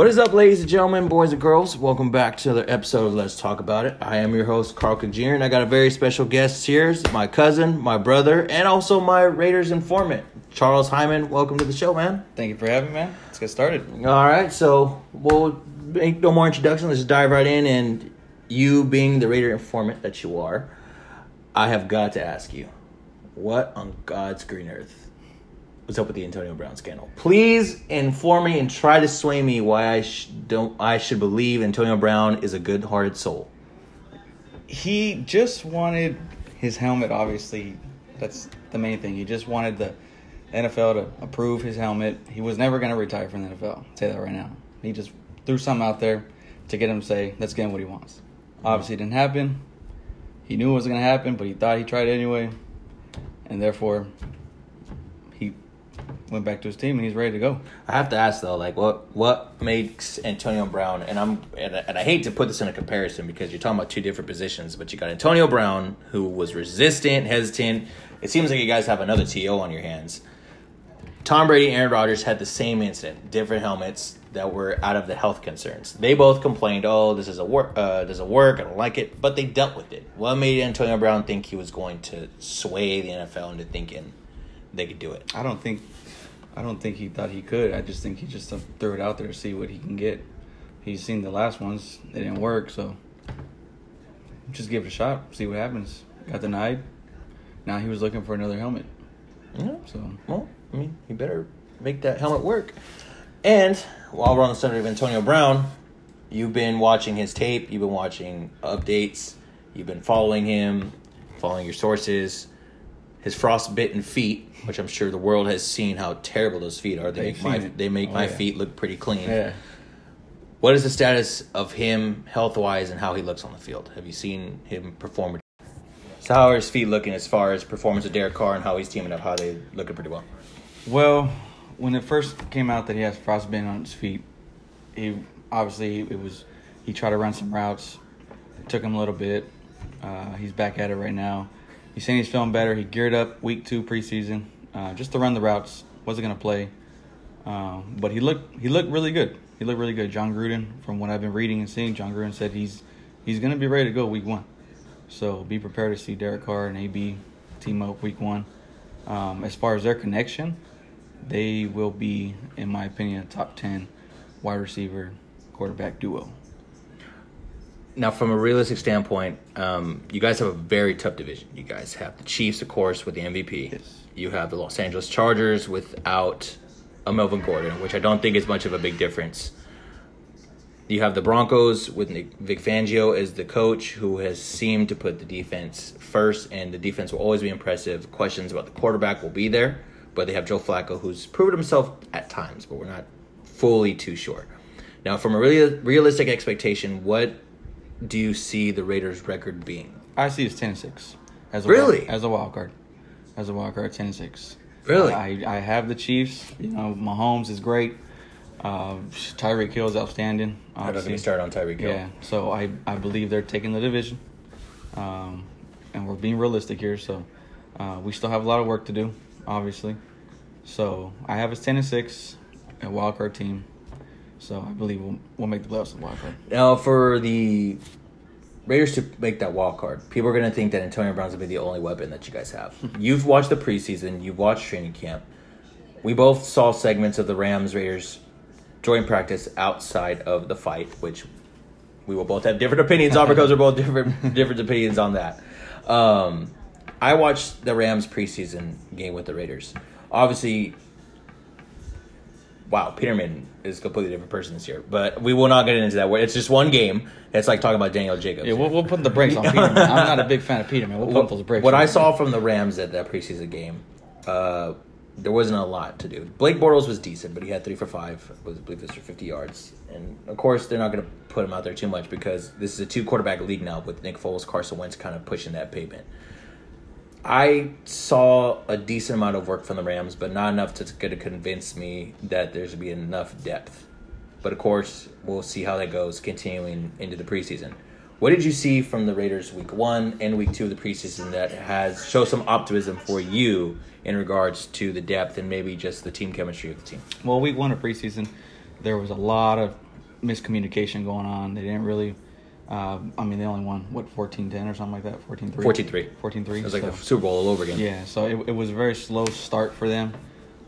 What is up, ladies and gentlemen, boys and girls? Welcome back to another episode of Let's Talk About It. I am your host, Carl Cook and I got a very special guest here. My cousin, my brother, and also my Raiders informant, Charles Hindman. Welcome to the show, man. Thank you for having me, man. Let's get started. All right, so we'll make no more introduction. Let's just dive right in. And you, being the Raider informant that you are, I have got to ask you, what on God's green earth was up with the Antonio Brown scandal? Please inform me and try to sway me why I sh- don't. I should believe Antonio Brown is a good-hearted soul. He just wanted his helmet, obviously. That's the main thing. He just wanted the NFL to approve his helmet. He was never going to retire from the NFL. I'll say that right now. He just threw something out there to get him to say, let's get him what he wants. Obviously, didn't happen. He knew it was going to happen, but he thought he tried anyway. And therefore, he went back to his team and he's ready to go. I have to ask though, like, what what makes Antonio Brown? And I'm and, I- and I hate to put this in a comparison because you're talking about two different positions, but you got Antonio Brown who was resistant, hesitant. It seems like you guys have another TO on your hands. Tom Brady, Aaron Rodgers had the same incident, different helmets that were out of the health concerns. They both complained, "Oh, this is a work, uh, doesn't work. I don't like it," but they dealt with it. What made Antonio Brown think he was going to sway the NFL into thinking they could do it? I don't think, I don't think he thought he could. I just think he just threw it out there to see what he can get. He's seen the last ones; they didn't work, so just give it a shot, see what happens. Got denied. Now he was looking for another helmet. Yeah. So Well, I mean, you better make that helmet work. And while we're on the subject of Antonio Brown, you've been watching his tape, you've been watching updates, you've been following him, following your sources. His frostbitten feet, which I'm sure the world has seen how terrible those feet are. They They've make my it. they make Oh, my yeah. feet look pretty clean. yeah, What is the status of him health wise and how he looks on the field? Have you seen him perform? So how are his feet looking as far as performance of Derek Carr and how he's teaming up? How they looking pretty well? Well, when it first came out that he has frostbite on his feet, he obviously it was he tried to run some routes. It took him a little bit. Uh, he's back at it right now. He's saying he's feeling better. He geared up week two preseason uh, just to run the routes. wasn't gonna play, um, but he looked he looked really good. He looked really good. John Gruden, from what I've been reading and seeing, John Gruden said he's he's gonna be ready to go week one. So be prepared to see Derek Carr and AB team up week one. Um, as far as their connection, they will be, in my opinion, a top 10 wide receiver quarterback duo. Now, from a realistic standpoint, um, you guys have a very tough division. You guys have the Chiefs, of course, with the MVP. Yes. You have the Los Angeles Chargers without a Melvin Gordon, which I don't think is much of a big difference. You have the Broncos with Nick, Vic Fangio as the coach, who has seemed to put the defense first, and the defense will always be impressive. Questions about the quarterback will be there, but they have Joe Flacco, who's proven himself at times, but we're not fully too sure. Now, from a really realistic expectation, what do you see the Raiders' record being? I see it's 10 and 6. As a Really? Wild, as a wild card. As a wild card, 10 and 6. Really? I, I have the Chiefs. You know, Mahomes is great. Uh, Tyreek Hill is outstanding. How does obviously. we start on Tyreek Hill? Yeah, so I, I believe they're taking the division. Um, and we're being realistic here, so uh, we still have a lot of work to do, obviously. So I have us 10 and 6, a wild card team. So I believe we'll, we'll make the playoffs in wild card. Now, for the Raiders to make that wild card, people are going to think that Antonio Brown's going to be the only weapon that you guys have. you've watched the preseason, you've watched training camp. We both saw segments of the Rams Raiders joint practice outside of the fight, which we will both have different opinions on because we're both different different opinions on that. Um, I watched the Rams preseason game with the Raiders. Obviously, wow, Peterman is a completely different person this year. But we will not get into that. It's just one game. It's like talking about Daniel Jacobs. Yeah, we'll, we'll put the brakes on Peterman. I'm not a big fan of Peterman. We'll put what, those brakes what. I saw from the Rams at that preseason game, uh, there wasn't a lot to do. Blake Bortles was decent, but he had three for five. Was I believe this for fifty yards. And of course, they're not going to put him out there too much because this is a two quarterback league now with Nick Foles, Carson Wentz kind of pushing that pavement. I saw a decent amount of work from the Rams, but not enough to, to convince me that there's be enough depth. But of course, we'll see how that goes continuing into the preseason. What did you see from the Raiders week one and week two of the preseason that has show some optimism for you in regards to the depth and maybe just the team chemistry of the team? Well, week one of preseason, there was a lot of miscommunication going on. They didn't really. Uh, I mean, they only won what 14-10 or something like that. 14-3? 14-3. 14-3. It was like so- the Super Bowl all over again. yeah, so it, it was a very slow start for them.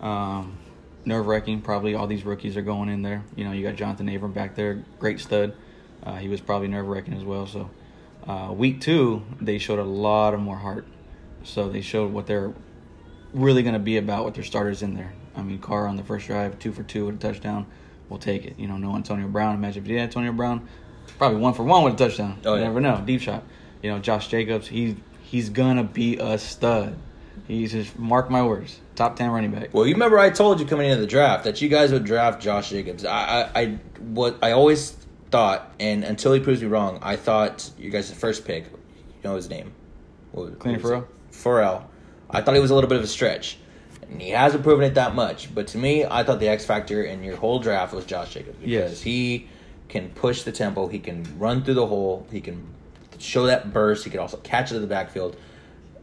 Um, Nerve wracking. Probably all these rookies are going in there. You know, you got Jonathan Abram back there, great stud. Uh, he was probably nerve wracking as well. So, uh, week two, they showed a lot of more heart. So they showed what they're really going to be about with their starters in there. I mean, Carr on the first drive, two for two with a touchdown. We'll take it. You know, no Antonio Brown. Imagine if you had Antonio Brown, probably one for one with a touchdown. Oh, you yeah. never know. Deep shot. You know, Josh Jacobs, he's he's gonna be a stud. He's just mark my words, top ten running back. Well, you remember I told you coming into the draft that you guys would draft Josh Jacobs. I, I, I what I always thought, and until he proves me wrong, I thought you guys' the first pick. You know his name, what, Clean what Ferrell? Ferrell. I thought he was a little bit of a stretch, and he hasn't proven it that much. But to me, I thought the X factor in your whole draft was Josh Jacobs because Yes. he can push the tempo, he can run through the hole, he can show that burst, he can also catch it in the backfield.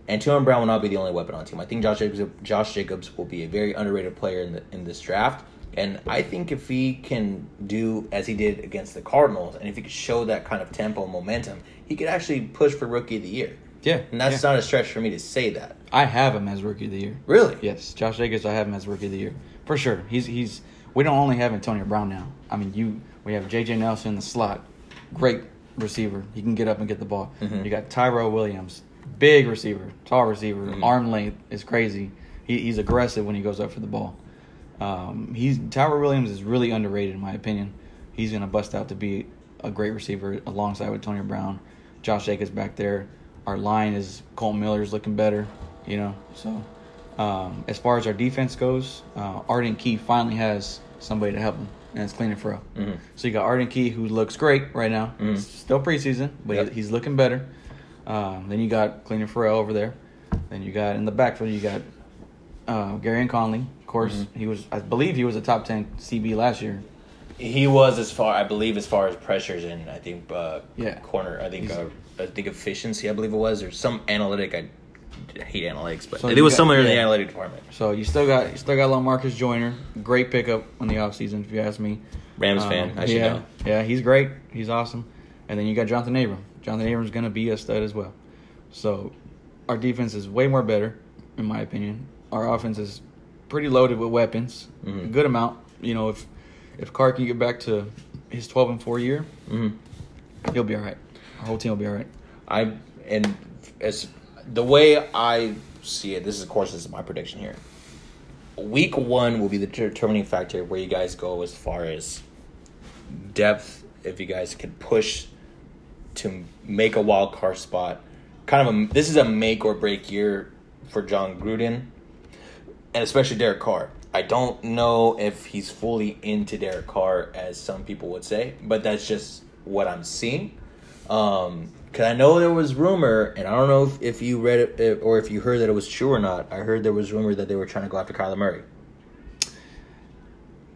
Antonio Brown will not be the only weapon on the team. I think Josh Jacobs, Josh Jacobs will be a very underrated player in the, in this draft. And I think if he can do as he did against the Cardinals, and if he could show that kind of tempo and momentum, he could actually push for Rookie of the Year. Yeah, And that's yeah. not a stretch for me to say that. I have him as rookie of the year. Really? Yes, Josh Jacobs. I have him as rookie of the year for sure. He's he's. We don't only have Antonio Brown now. I mean, you we have J.J. Nelson in the slot, great receiver. He can get up and get the ball. Mhm. You got Tyrell Williams, big receiver, tall receiver, Mhm. arm length is crazy. He, he's aggressive when he goes up for the ball. Um, he's Tyrell Williams is really underrated in my opinion. He's gonna bust out to be a great receiver alongside with Tony Brown. Josh Jacobs back there. Our line is Kolton Miller's looking better, you know. So um, as far as our defense goes, uh, Arden Key finally has somebody to help him, and it's Clelin Ferrell. Mhm. So you got Arden Key who looks great right now. Mhm. It's still preseason, but Yep. he's looking better. Um, then you got Clelin Ferrell over there. Then you got in the backfield you got uh, Gareon Conley. Of course, Mhm. he was I believe he was a top ten CB last year. He was as far, I believe, as far as pressures and I think uh, Yeah. corner. I think uh, I think efficiency. I believe it was or some analytic. I hate analytics, but So it was got- somewhere in the yeah. analytic department. So you still got you still got Lamarcus Joyner, great pickup in the offseason, if you ask me. Rams Um, fan, I should yeah, know. yeah, he's great. He's awesome. And then you got Jonathan Abram. Jonathan Abram's gonna be a stud as well. So our defense is way more better, in my opinion. Our offense is pretty loaded with weapons, Mhm. a good amount. You know, if if Carr can get back to his twelve and four year, hmm he'll be all right. Our whole team will be all right. I and as the way I see it, this is of course this is my prediction here. Week one will be the determining factor where you guys go as far as depth. If you guys can push to make a wild card spot, kind of a this is a make or break year for John Gruden, and especially Derek Carr. I don't know if he's fully into Derek Carr as some people would say, but that's just what I'm seeing. Um, cause I know there was rumor, and I don't know if, if you read it if- or if you heard that it was true or not. I heard there was rumor that they were trying to go after Kyler Murray.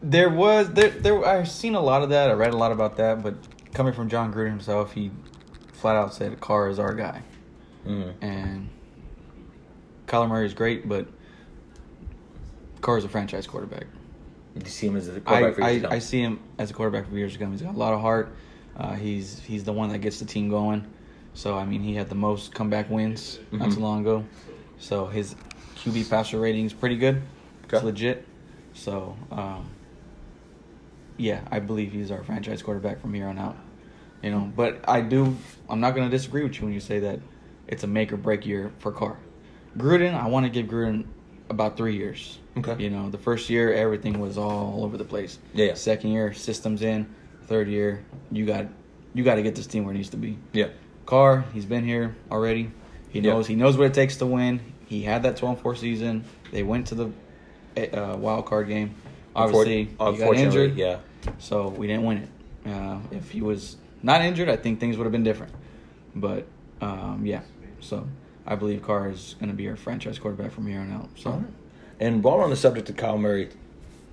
There was there there I've seen a lot of that. I read a lot about that, but coming from John Gruden himself, he flat out said Carr is our guy. Mm-hmm. And Kyler Murray is great, but Carr is a franchise quarterback. You see him as I, quarterback for I, come. I see him as a quarterback for years to come. He's got a lot of heart. Uh, he's he's the one that gets the team going. So I mean, he had the most comeback wins not Mhm. too long ago. So his QB passer rating is pretty good. It's legit. So um, yeah, I believe he's our franchise quarterback from here on out. You know, but I do. I'm not going to disagree with you when you say that it's a make or break year for Carr. Gruden, I want to give Gruden about three years. Okay. You know, the first year everything was all over the place. Yeah, yeah. Second year, systems in. Third year, you got you got to get this team where it needs to be. yeah. Carr, he's been here already. He knows he knows what it takes to win. He had that 12-4 season. They went to the uh, wild card game. Obviously, he got Unfortunately, injured, yeah. so we didn't win it. Uh, if he was not injured, I think things would have been different. But um, yeah, so I believe Carr is going to be our franchise quarterback from here on out. So. And while on the subject of Kyle Murray,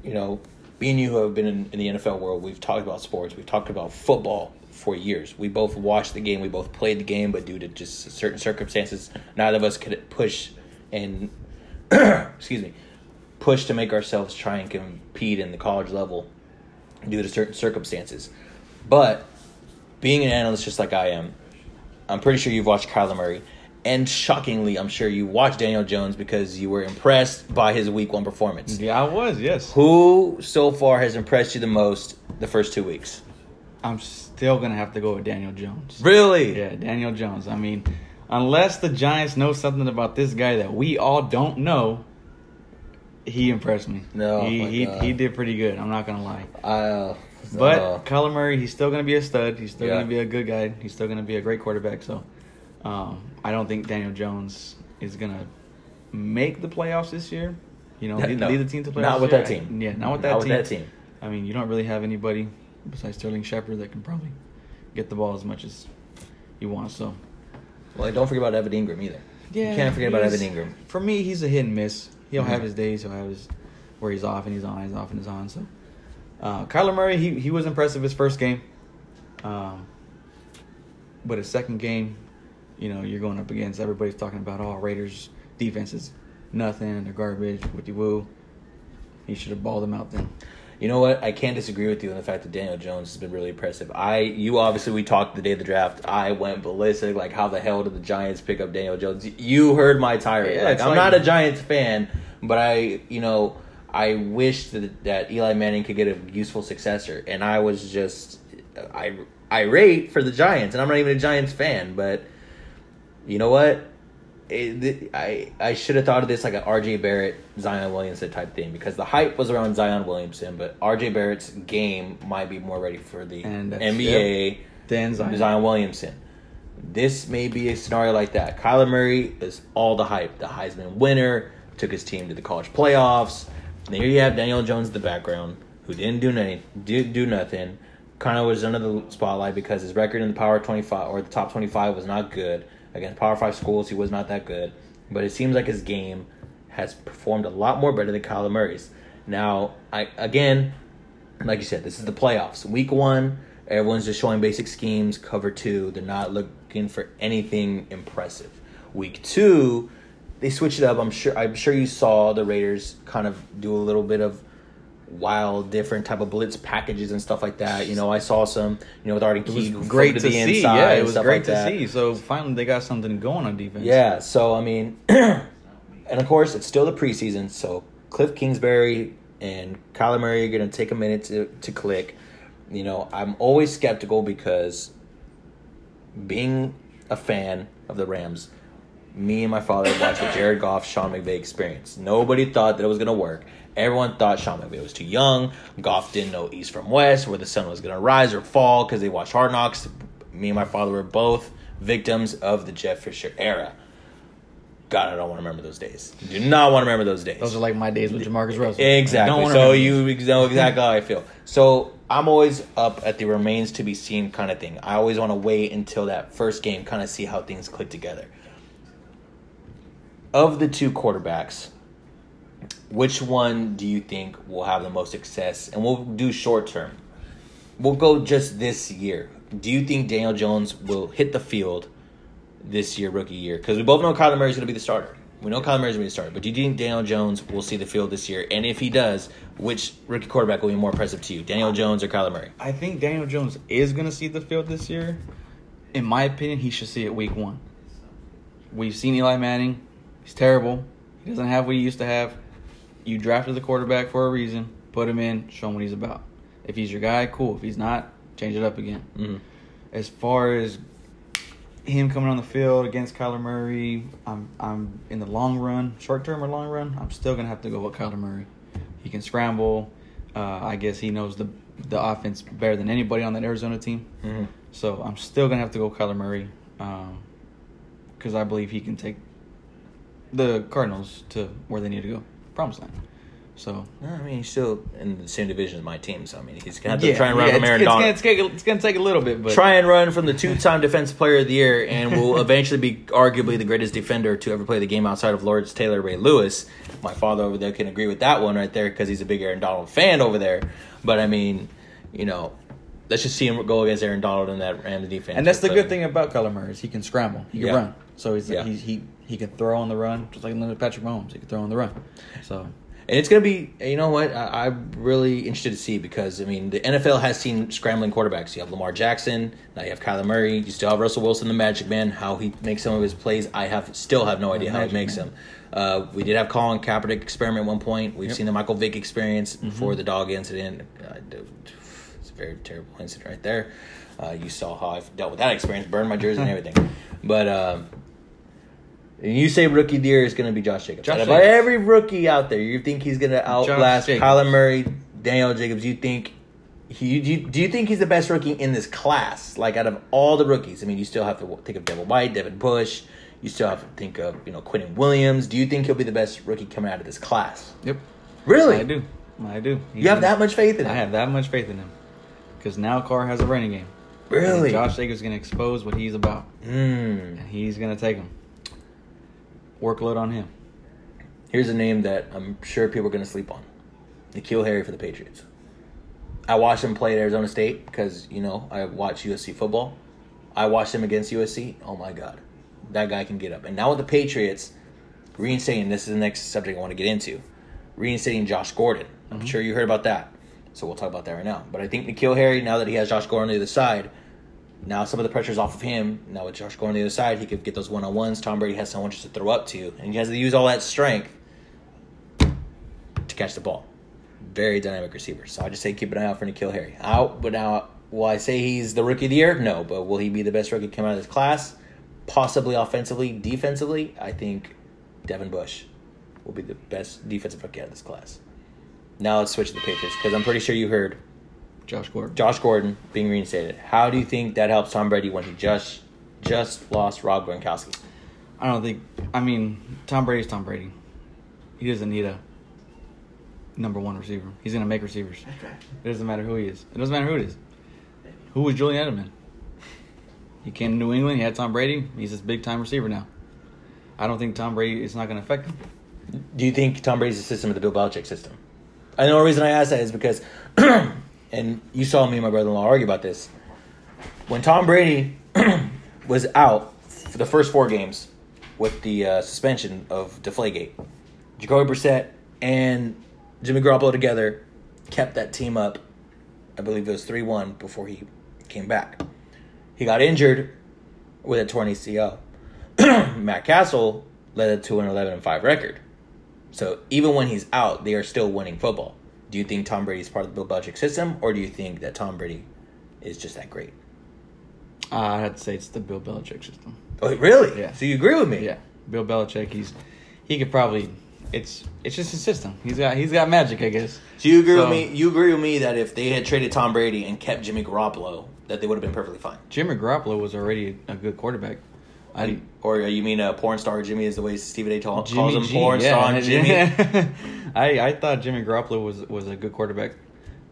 you know, me and you who have been in, in the NFL world, we've talked about sports, we've talked about football for years. We both watched the game, we both played the game, but due to just certain circumstances, neither of us could push and excuse me, push to make ourselves try and compete in the college level due to certain circumstances. But being an analyst just like I am, I'm pretty sure you've watched Kyler Murray. And shockingly, I'm sure you watched Daniel Jones because you were impressed by his week one performance. Yeah, I was. Yes. Who so far has impressed you the most the first two weeks? I'm still gonna have to go with Daniel Jones. Really? Yeah, Daniel Jones. I mean, unless the Giants know something about this guy that we all don't know, he impressed me. No, he my he, God. he did pretty good. I'm not gonna lie. Uh, But uh, Kyler Murray, he's still gonna be a stud. He's still Yeah. gonna be a good guy. He's still gonna be a great quarterback. So, um, I don't think Daniel Jones is gonna make the playoffs this year. You know, lead, No. lead the team to playoffs. Not with year. that team. Yeah, not with that Not team. with that team. I mean, you don't really have anybody besides Sterling Shepard that can probably get the ball as much as you want. So, well, don't forget about Evan Engram either. yeah, you can't forget about Evan Engram. For me, he's a hit and miss. He'll Mhm. have his days. He'll have his where he's off and he's on, he's off and he's on. So, uh, Kyler Murray, he he was impressive his first game, um, but his second game, you know, you're going up against everybody's talking about all Raiders defenses, nothing, they're garbage, witty woo. He should have balled them out then. You know what? I can't disagree with you on the fact that Daniel Jones has been really impressive. I, you obviously, we talked the day of the draft. I went ballistic. Like, how the hell did the Giants pick up Daniel Jones? You heard my tirade. Yeah, like, I'm like- not a Giants fan, but I, you know, I wish that, that Eli Manning could get a useful successor, and I was just, I irate for the Giants, and I'm not even a Giants fan, but you know what? It, I I should have thought of this like an R.J. Barrett, Zion Williamson type thing because the hype was around Zion Williamson, but R.J. Barrett's game might be more ready for the NBA. Then Zion. Zion Williamson. This may be a scenario like that. Kyler Murray is all the hype. The Heisman winner took his team to the college playoffs. And here you have Daniel Jones in the background, who didn't do nothing. Did do nothing. Kind of was under the spotlight because his record in the Power Twenty Five or the top twenty five was not good against Power Five schools. He was not that good, but it seems like his game has performed a lot more better than Kyler Murray's. Now, I again, like you said, this is the playoffs. Week one, everyone's just showing basic schemes. Cover two, they're not looking for anything impressive. Week two, they switch it up. I'm sure. I'm sure you saw the Raiders kind of do a little bit of wild, different type of blitz packages and stuff like that. You know, I saw some. You know, with Arden Key great to the see. inside Yeah, it was stuff great like to that. see. So finally, they got something going on defense. Yeah, so I mean, and of course, it's still the preseason, so Cliff Kingsbury and Kyler Murray are going to take a minute to, to click. You know, I'm always skeptical because being a fan of the Rams, me and my father watched the Jared Goff, Sean McVay experience. Nobody thought that it was going to work. Everyone thought Sean McVay was too young. Goff didn't know east from west, where the sun was going to rise or fall because they watched Hard Knocks. Me and my father were both victims of the Jeff Fisher era. God, I don't want to remember those days. Do not want to remember those days. Those are like my days with Jamarcus Russell. Exactly. So you know exactly how I feel. So I'm always up at the remains to be seen kind of thing. I always want to wait until that first game, kind of see how things click together. Of the two quarterbacks, which one do you think will have the most success? And we'll do short term. We'll go just this year. Do you think Daniel Jones will hit the field this year, rookie year? Because we both know Kyler Murray's going to be the starter. We know Kyler Murray's going to be the starter. But do you think Daniel Jones will see the field this year? And if he does, which rookie quarterback will be more impressive to you, Daniel Jones or Kyler Murray? I think Daniel Jones is going to see the field this year. In my opinion, he should see it week one. We've seen Eli Manning. He's terrible. He doesn't have what he used to have. You drafted the quarterback for a reason. Put him in. Show him what he's about. If he's your guy, cool. If he's not, change it up again. Mm-hmm. As far as him coming on the field against Kyler Murray, I'm I'm in the long run, short term or long run, I'm still gonna have to go with Kyler Murray. He can scramble. Uh, I guess he knows the the offense better than anybody on that Arizona team. Mm-hmm. So I'm still gonna have to go Kyler Murray, because I believe he can take the Cardinals to where they need to go, promised land. So No, I mean, he's still in the same division as my team, so I mean, he's gonna have to try and run yeah, from Aaron it's, Donald. gonna, it's, gonna, it's gonna take a little bit, but Try and run from the two-time Defensive Player of the Year, and will eventually be arguably the greatest defender to ever play the game outside of Lawrence Taylor Ray Lewis. My father over there can agree with that one right there because he's a big Aaron Donald fan over there. But I mean, you know, let's just see him go against Aaron Donald in that Rams defense. And that's the good thing about Kyler Murray is he can scramble, he can Yeah. run. So he's Yeah. he he he can throw on the run, just like Patrick Mahomes. He can throw on the run. So And it's going to be, you know what, I, I'm really interested to see because, I mean, the NFL has seen scrambling quarterbacks. You have Lamar Jackson, now you have Kyler Murray, you still have Russell Wilson, the Magic Man. How he makes some of his plays, I have still have no idea how he makes Man. them. Uh, we did have Colin Kaepernick experiment at one point. We've Yep. seen the Michael Vick experience Mm-hmm. before the dog incident. Uh, it's a very terrible incident right there. Uh, you saw how I dealt with that experience, burned my jersey and everything. But um, and you say rookie of the year is going to be Josh Jacobs. Josh Out of Jacobs. every rookie out there, you think he's going to outlast. Kyler Murray, Daniel Jacobs? You think he? Do you, do you think he's the best rookie in this class? Like out of all the rookies, I mean, you still have to think of Devin White, Devin Bush. You still have to think of you know Quinnen Williams. Do you think he'll be the best rookie coming out of this class? Yep. Really? I do. I do. You have that much faith in him? I have that much faith in him. Because now Carr has a running game. Really? And Josh Jacobs is going to expose what he's about. Mm. And he's going to take him. Workload on him. Here's a name that I'm sure people are going to sleep on. N'Keal Harry for the Patriots. I watched him play at Arizona State because, you know, I watch USC football. I watched him against USC. Oh my God. That guy can get up. And now with the Patriots, reinstating, this is the next subject I want to get into. Reinstating Josh Gordon. I'm mm-hmm. sure you heard about that. So we'll talk about that right now. But I think N'Keal Harry, now that he has Josh Gordon on the other side, now some of the pressure's off of him. Now with Josh going on the other side, he could get those one on ones. Tom Brady has someone just to throw up to, and he has to use all that strength to catch the ball. Very dynamic receiver. So I just say keep an eye out for N'Keal Harry. Out, but now will I say he's the rookie of the year? No, but will he be the best rookie coming out of this class? Possibly offensively, defensively. I think Devin Bush will be the best defensive rookie out of this class. Now let's switch to the Patriots because I'm pretty sure you heard Josh Gordon. Josh Gordon being reinstated. How do you think that helps Tom Brady when he just just lost Rob Gronkowski? I don't think. I mean, Tom Brady's Tom Brady. He doesn't need a number one receiver. He's going to make receivers. It doesn't matter who he is. It doesn't matter who it is. Who was Julian Edelman? He came to New England. He had Tom Brady. He's this big time receiver now. I don't think Tom Brady is not going to affect him. Do you think Tom Brady's the system of the Bill Belichick system? And the only reason I ask that is because, and you saw me and my brother-in-law argue about this. When Tom Brady was out for the first four games with the uh, suspension of Deflategate, Jacoby Brissett and Jimmy Garoppolo together kept that team up. I believe it was three one before he came back. He got injured with a torn ACL. Matt Cassel led it to an eleven and five record. So even when he's out, they are still winning football. Do you think Tom Brady is part of the Bill Belichick system, or do you think that Tom Brady is just that great? Uh, I'd have to say it's the Bill Belichick system. Oh, really? Yeah. So you agree with me? Yeah, Bill Belichick. He's he could probably. It's it's just his system. He's got he's got magic, I guess. So you agree So- with me? You agree with me that if they had traded Tom Brady and kept Jimmy Garoppolo, that they would have been perfectly fine. Jimmy Garoppolo was already a good quarterback. I or you mean a porn star Jimmy is the way Stephen A. Tall, calls him G, porn yeah. star Jimmy? I I thought Jimmy Garoppolo was was a good quarterback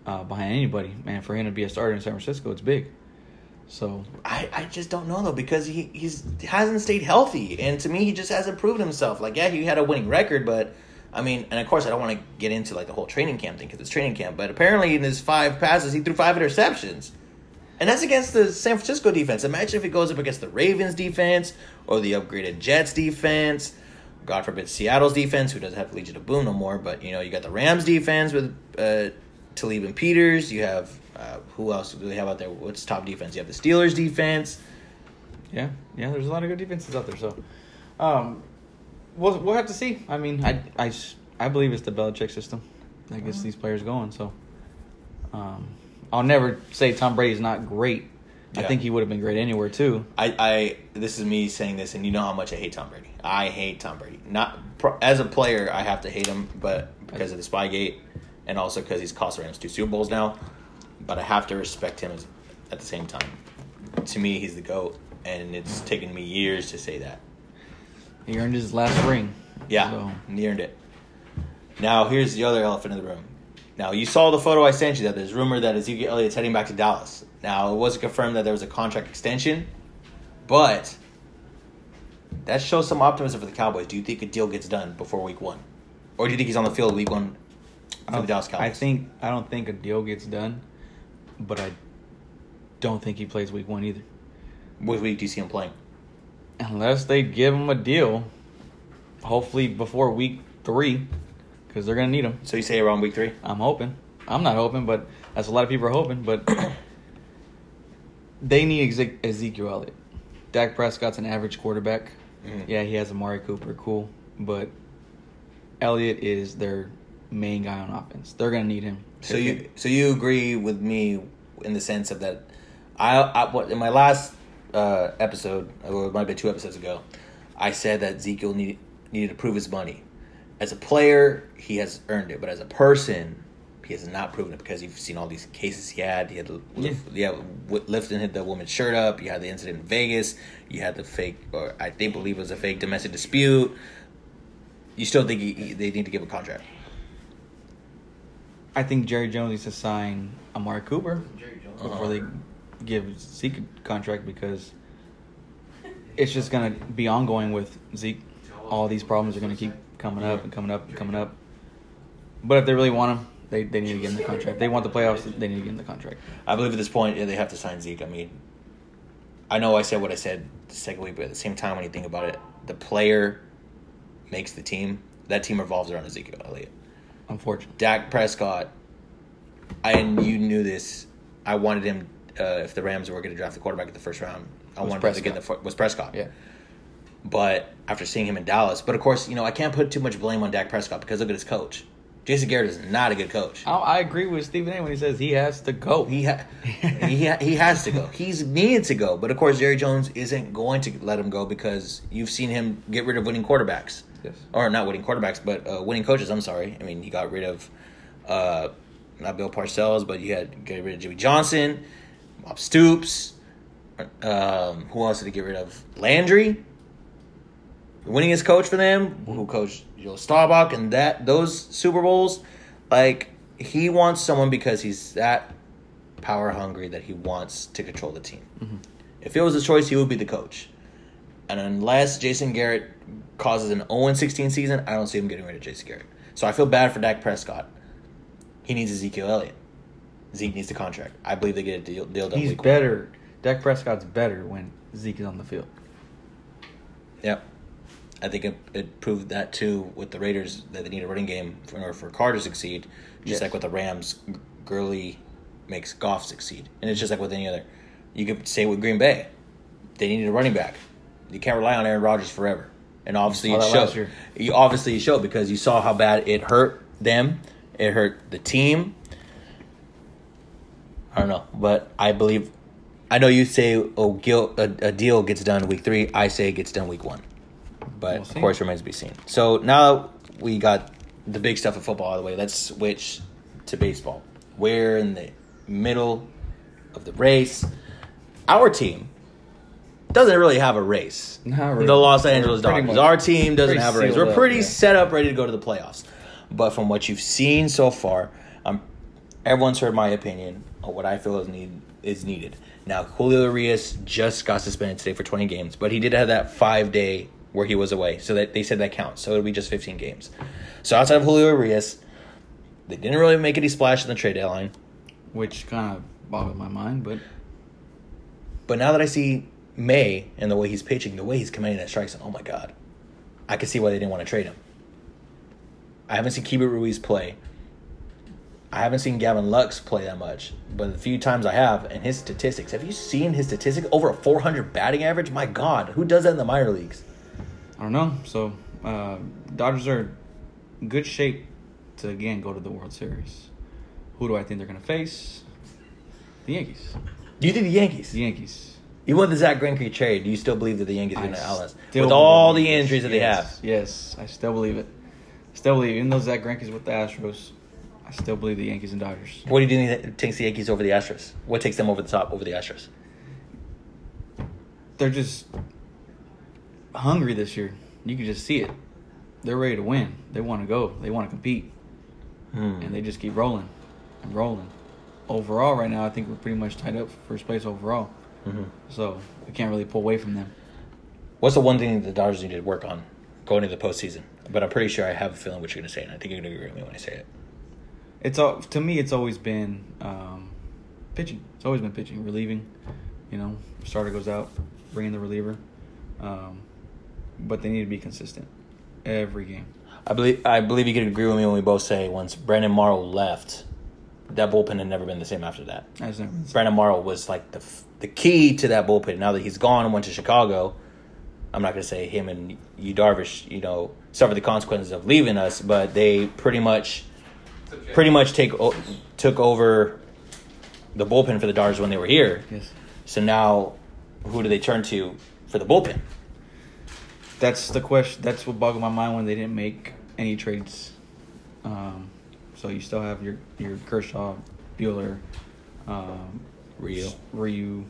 uh, behind anybody. Man, for him to be a starter in San Francisco, it's big. So I, I just don't know though because he he's hasn't stayed healthy and to me he just hasn't proven himself. Like yeah, he had a winning record, but I mean, and of course I don't want to get into like the whole training camp thing because it's training camp. But apparently in his five passes he threw five interceptions, and that's against the San Francisco defense. Imagine if he goes up against the Ravens defense or the upgraded Jets defense. God forbid Seattle's defense, who doesn't have Legion of Boom no more, but you know you got the Rams defense with uh, Talib and Peters. You have uh, who else do they have out there? What's top defense? You have the Steelers defense. yeah, yeah, there's a lot of good defenses out there. So, um, we'll we'll have to see. I mean, I I I believe it's the Belichick system that gets these players going. So, um, I'll never say Tom Brady's not great. I think he would have been great anywhere too. I, I this is me saying this, and you know how much I hate Tom Brady. I hate Tom Brady. Not pro, as a player, I have to hate him, but because of the Spygate, and also because he's cost the Rams two Super Bowls now. But I have to respect him as, at the same time. To me, he's the goat, and it's taken me years to say that. He earned his last ring. Yeah, So- he earned it. Now here's the other elephant in the room. Now you saw the photo I sent you that there's rumor that Ezekiel Elliott's heading back to Dallas. Now it wasn't confirmed that there was a contract extension, but that shows some optimism for the Cowboys. Do you think a deal gets done before Week One, or do you think he's on the field Week One for the uh, Dallas Cowboys? I think I don't think a deal gets done, but I don't think he plays week one either. Which week do you see him playing? Unless they give him a deal, hopefully before week three. Because they're gonna need him. So you say around week three? I'm hoping. I'm not hoping, but that's a lot of people are hoping. But they need Eze- Ezekiel Elliott. Dak Prescott's an average quarterback. Mhm. Yeah, he has Amari Cooper, cool, but Elliott is their main guy on offense. They're gonna need him. So you so you agree with me in the sense of that I, I in my last uh, episode or it might have been two episodes ago, I said that Ezekiel needed needed to prove his money. As a player, he has earned it, but as a person, he has not proven it because you've seen all these cases he had. He had yeah, lifting hit the woman's shirt up. You had the incident in Vegas. You had the fake, or I think believe it was a fake domestic dispute. You still think he, he- they need to give a contract? I think Jerry Jones needs to sign Amari Cooper Uh-huh. before they give Zeke a contract because it's just gonna be ongoing with Zeke. All these problems are gonna keep coming up and coming up and coming up. But if they really want him, they, they need to get in the contract. They want the playoffs. They need to get in the contract. I believe at this point yeah, they have to sign Zeke. I mean, I know I said what I said the second week, but at the same time, when you think about it, the player makes the team. That team revolves around Ezekiel Elliott. Unfortunately, Dak Prescott, I and you knew this. I wanted him uh, if the Rams were going to draft the quarterback in the first round. I Was wanted him to get the Prescott. was Prescott. yeah. But after seeing him in Dallas, but of course, you know I can't put too much blame on Dak Prescott because look at his coach. Jason Garrett is not a good coach. I, I agree with Stephen A. when he says he has to go. He ha- he ha- he has to go. He's needed to go, but of course Jerry Jones isn't going to let him go because you've seen him get rid of winning quarterbacks, Yes. or not winning quarterbacks, but uh, winning coaches. I'm sorry. I mean, he got rid of uh, not Bill Parcells, but you had get rid of Jimmy Johnson, Bob Stoops. Um, who else did he get rid of? Landry, winning his coach for them, who coached Joe Staubach and that those Super Bowls. Like he wants someone because he's that power hungry that he wants to control the team. Mm-hmm. If it was a choice, he would be the coach. And unless Jason Garrett causes an 0 16 season, I don't see him getting rid of Jason Garrett. So I feel bad for Dak Prescott. He needs Ezekiel Elliott. Zeke needs the contract. I believe they get a deal, deal done. He's better. Dak Prescott's better when Zeke is on the field. Yep. I think it, it proved that too with the Raiders that they need a running game for, in order for Carr to succeed. Just Yes. like with the Rams, Gurley makes Goff succeed. And it's just like with any other. You could say with Green Bay, they needed a running back. You can't rely on Aaron Rodgers forever. And obviously it showed. You obviously it showed because you saw how bad it hurt them. It hurt the team. I don't know, but I believe. I know you say oh, Gil, a, a deal gets done week three. I say it gets done week one, but We'll of course remains to be seen. So now we got the big stuff of football out of the way. Let's switch to baseball. We're in the middle of the race. Our team doesn't really have a race. Not really. The Los Angeles Dodgers. Our team doesn't have a race. We're up, pretty yeah. set up, ready to go to the playoffs. But from what you've seen so far, um, everyone's heard my opinion on what I feel is need is needed. Now, Julio Urias just got suspended today for 20 games, but he did have that five day where he was away, so that they said that counts. So it'll be just 15 games. So outside of Julio Urias, they didn't really make any splash in the trade deadline. which kind of boggled my mind. But But now that I see May and the way he's pitching, the way he's commanding that strikes, oh my god, I can see why they didn't want to trade him. I haven't seen Keibert Ruiz play. I haven't seen Gavin Lux play that much, but the few times I have, and his statistics. Have you seen his statistics? Over a 400 batting average. My God, who does that in the minor leagues? I don't know. So uh, Dodgers are in good shape to again go to the World Series. Who do I think they're going to face? The Yankees. Do you think the Yankees? The Yankees. You want the Zach Greinke trade, do you still believe that the Yankees are going to I outlast with all the injuries that they have? Yes, I still believe it. Still believe, even though Zach Greinke's with the Astros, I still believe the Yankees and Dodgers. What do you think that takes the Yankees over the Astros? What takes them over the top over the Astros? They're just hungry this year. You can just see it. They're ready to win. They want to go. They want to compete, Hmm. and they just keep rolling and rolling. Overall, right now, I think we're pretty much tied up for first place overall. Mhm. So we can't really pull away from them. What's the one thing that the Dodgers need to work on going into the postseason? But I'm pretty sure I have a feeling what you're going to say, and I think you're going to agree with me when I say it. It's all to me. It's always been um, pitching. It's always been pitching, relieving. You know, starter goes out, bringing the reliever. Um, but they need to be consistent every game. I believe I believe you could agree with me when we both say once Brandon Morrow left, that bullpen had never been the same after that. That's Brandon Morrow was like the f- the key to that bullpen. Now that he's gone and went to Chicago, I'm not gonna say him and you Darvish, you know, suffered the consequences of leaving us, but they pretty much pretty much take o- took over the bullpen for the Dodgers when they were here. Yes. So now, who do they turn to for the bullpen? That's the question. That's what boggled my mind when they didn't make any trades. Um, so you still have your your Kershaw, Buehler, um, Ryu. Ryu,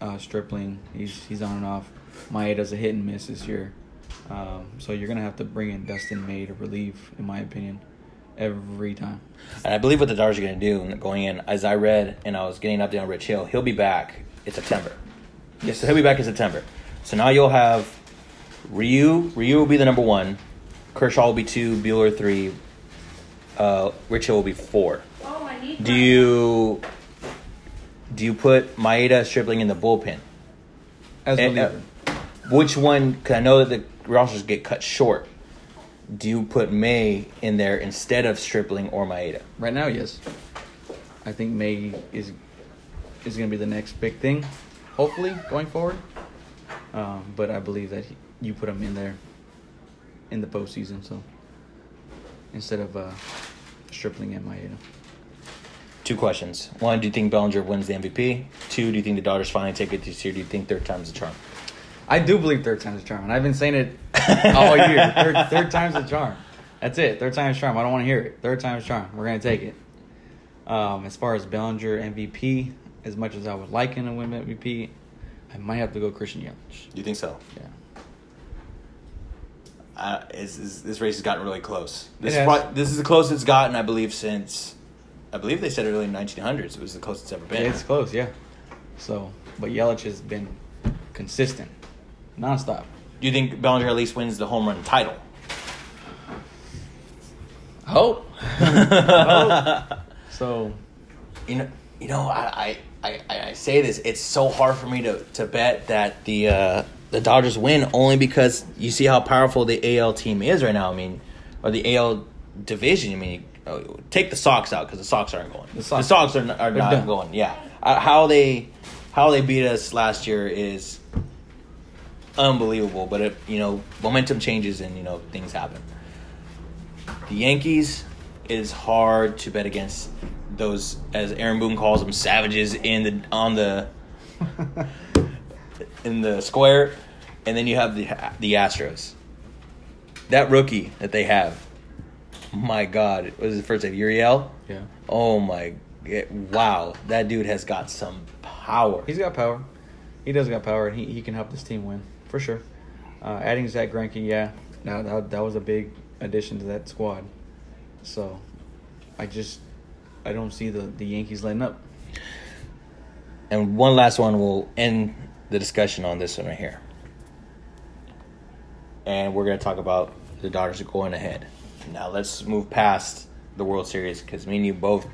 uh, Stripling. He's he's on and off. Maeda's a hit and miss this year. Um, so you're gonna have to bring in Dustin May to relieve, in my opinion, every time. And I believe what the Dodgers are going to do going in, as I read and I was getting up on Rich Hill, he'll be back in September. Yes, so he'll be back in September. So now you'll have Ryu. Ryu will be the number one. Kershaw will be two. Buehler three. Uh, Rich Hill will be four. Oh, I need Do my- you do you put Maeda Stripling in the bullpen? As And, uh, reliever. Which one? Because I know that the rosters get cut short. Do you put May in there instead of Stripling or Maeda? Right now, yes. I think May is is going to be the next big thing, hopefully going forward. Um, but I believe that he, you put them in there in the postseason, so instead of uh, Stripling and Maeda. Two questions. One, do you think Bellinger wins the MVP? Two, do you think the Dodgers finally take it this year? Do you think third time's a charm? I do believe third time's a charm, and I've been saying it all year. third, third time's a charm. That's it. Third time's charm. I don't want to hear it. Third time's charm. We're gonna take it. Um, as far as Bellinger MVP, as much as I would like him to win MVP, I might have to go Christian Yelich. Do you think so? Yeah. Uh, is, is, this race has gotten really close. This, is has. prob- this is the closest it's gotten, I believe, since I believe they said early in 1900s. It was the closest it's ever been. It's close, yeah. So, but Yelich has been consistent, nonstop. do you think Bellinger at least wins the home run title? Hope. So, You know, you know, I, I, I, I say this. It's so hard for me to, to bet that the uh, the Dodgers win only because you see how powerful the AL team is right now. I mean, or the AL division. I mean, uh, take the Sox out because the Sox aren't going. The Sox- Sox, are, not- are not done. going. Yeah, uh, how they how they beat us last year is unbelievable. But it, you know, momentum changes and you know things happen. The Yankees it is hard to bet against those, as Aaron Boone calls them, savages in the on the in the square, and then you have the the Astros. That rookie that they have, my God, what was his first name? Uriel. yeah. Oh my, wow, that dude has got some power. He's got power. He does got power, and he, he can help this team win for sure. Uh, adding Zach Greinke, yeah, that, that that was a big addition to that squad. So, I just I don't see the the Yankees letting up. And one last one will end the discussion on this one right here. And we're going to talk about the Dodgers going ahead. Now let's move past the World Series because me and you both,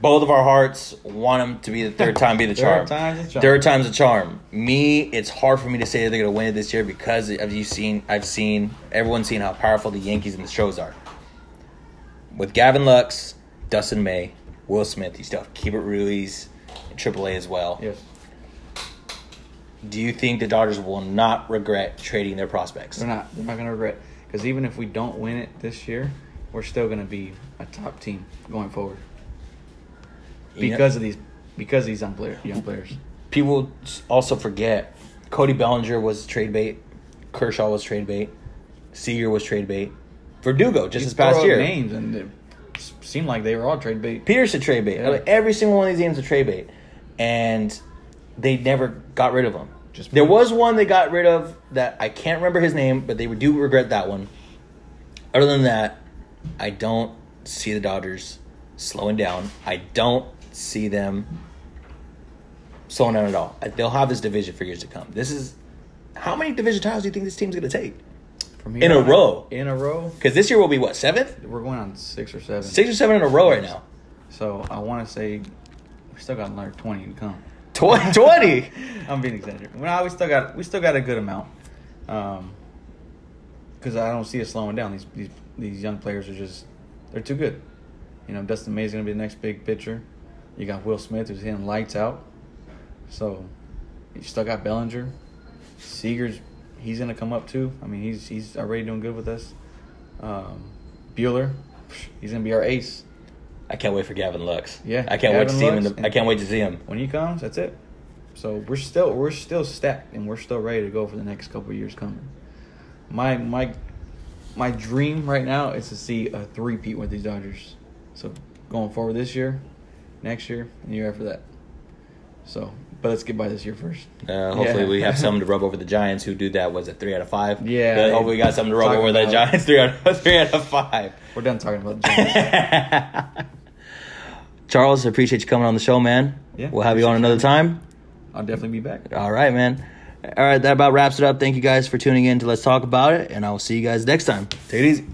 both of our hearts want them to be the third time be the charm. Third time's a charm. Third time's a charm. Me, it's hard for me to say that they're going to win it this year because of you seen, I've seen everyone's seen how powerful the Yankees and the Stros are. With Gavin Lux, Dustin May, Will Smith, you still have Keibert Ruiz, and AAA as well. Yes. Do you think the Dodgers will not regret trading their prospects? They're not. They're not gonna regret. Because even if we don't win it this year, we're still gonna be a top team going forward You know, because of these because of these young player, young players. people also forget Cody Bellinger was trade bait, Kershaw was trade bait, Seager was trade bait, Verdugo just You this past year. names and it seemed like they were all trade bait. Peterson trade bait. Yeah. Like, every single one of these names are trade bait, and they never got rid of them. Just there was one they got rid of that I can't remember his name, but they do regret that one. Other than that, I don't see the Dodgers slowing down. I don't see them slowing down at all. They'll have this division for years to come. This is how many division titles do you think this team's going to take? From here In a on row. In a row. Because this year will be what seventh, We're going on six or seven. six or seven in a row right now. So I want to say we still got another twenty to come. Tw- Twenty. I'm being exaggerated. Well, we still got we still got a good amount. Um, because I don't see it slowing down. These these these young players are just they're too good. You know, Dustin May's gonna be the next big pitcher. You got Will Smith who's hitting lights out. So you still got Bellinger. Seager's he's gonna come up too. I mean he's he's already doing good with us. Um, Buehler, he's gonna be our ace. I can't wait for Gavin Lux. Yeah, I can't wait to Gavin see him. In the, I can't wait to see him. When he comes, that's it. So we're still we're still stacked and we're still ready to go for the next couple of years coming. My my my dream right now is to see a three-peat with these Dodgers. So going forward this year, next year, and the year after that. So, but let's get by this year first. Uh, hopefully, Yeah. we have something to rub over the Giants who do that. Was it three out of five? Yeah. hopefully, we got something to rub over the Giants. Three out of three out of five. We're done talking about the Giants. Charles, I appreciate you coming on the show, man. Yeah, we'll have you on another time. I'll definitely be back. All right, man. All right, that about wraps it up. Thank you guys for tuning in to Let's Talk About It, and I will see you guys next time. Take it easy.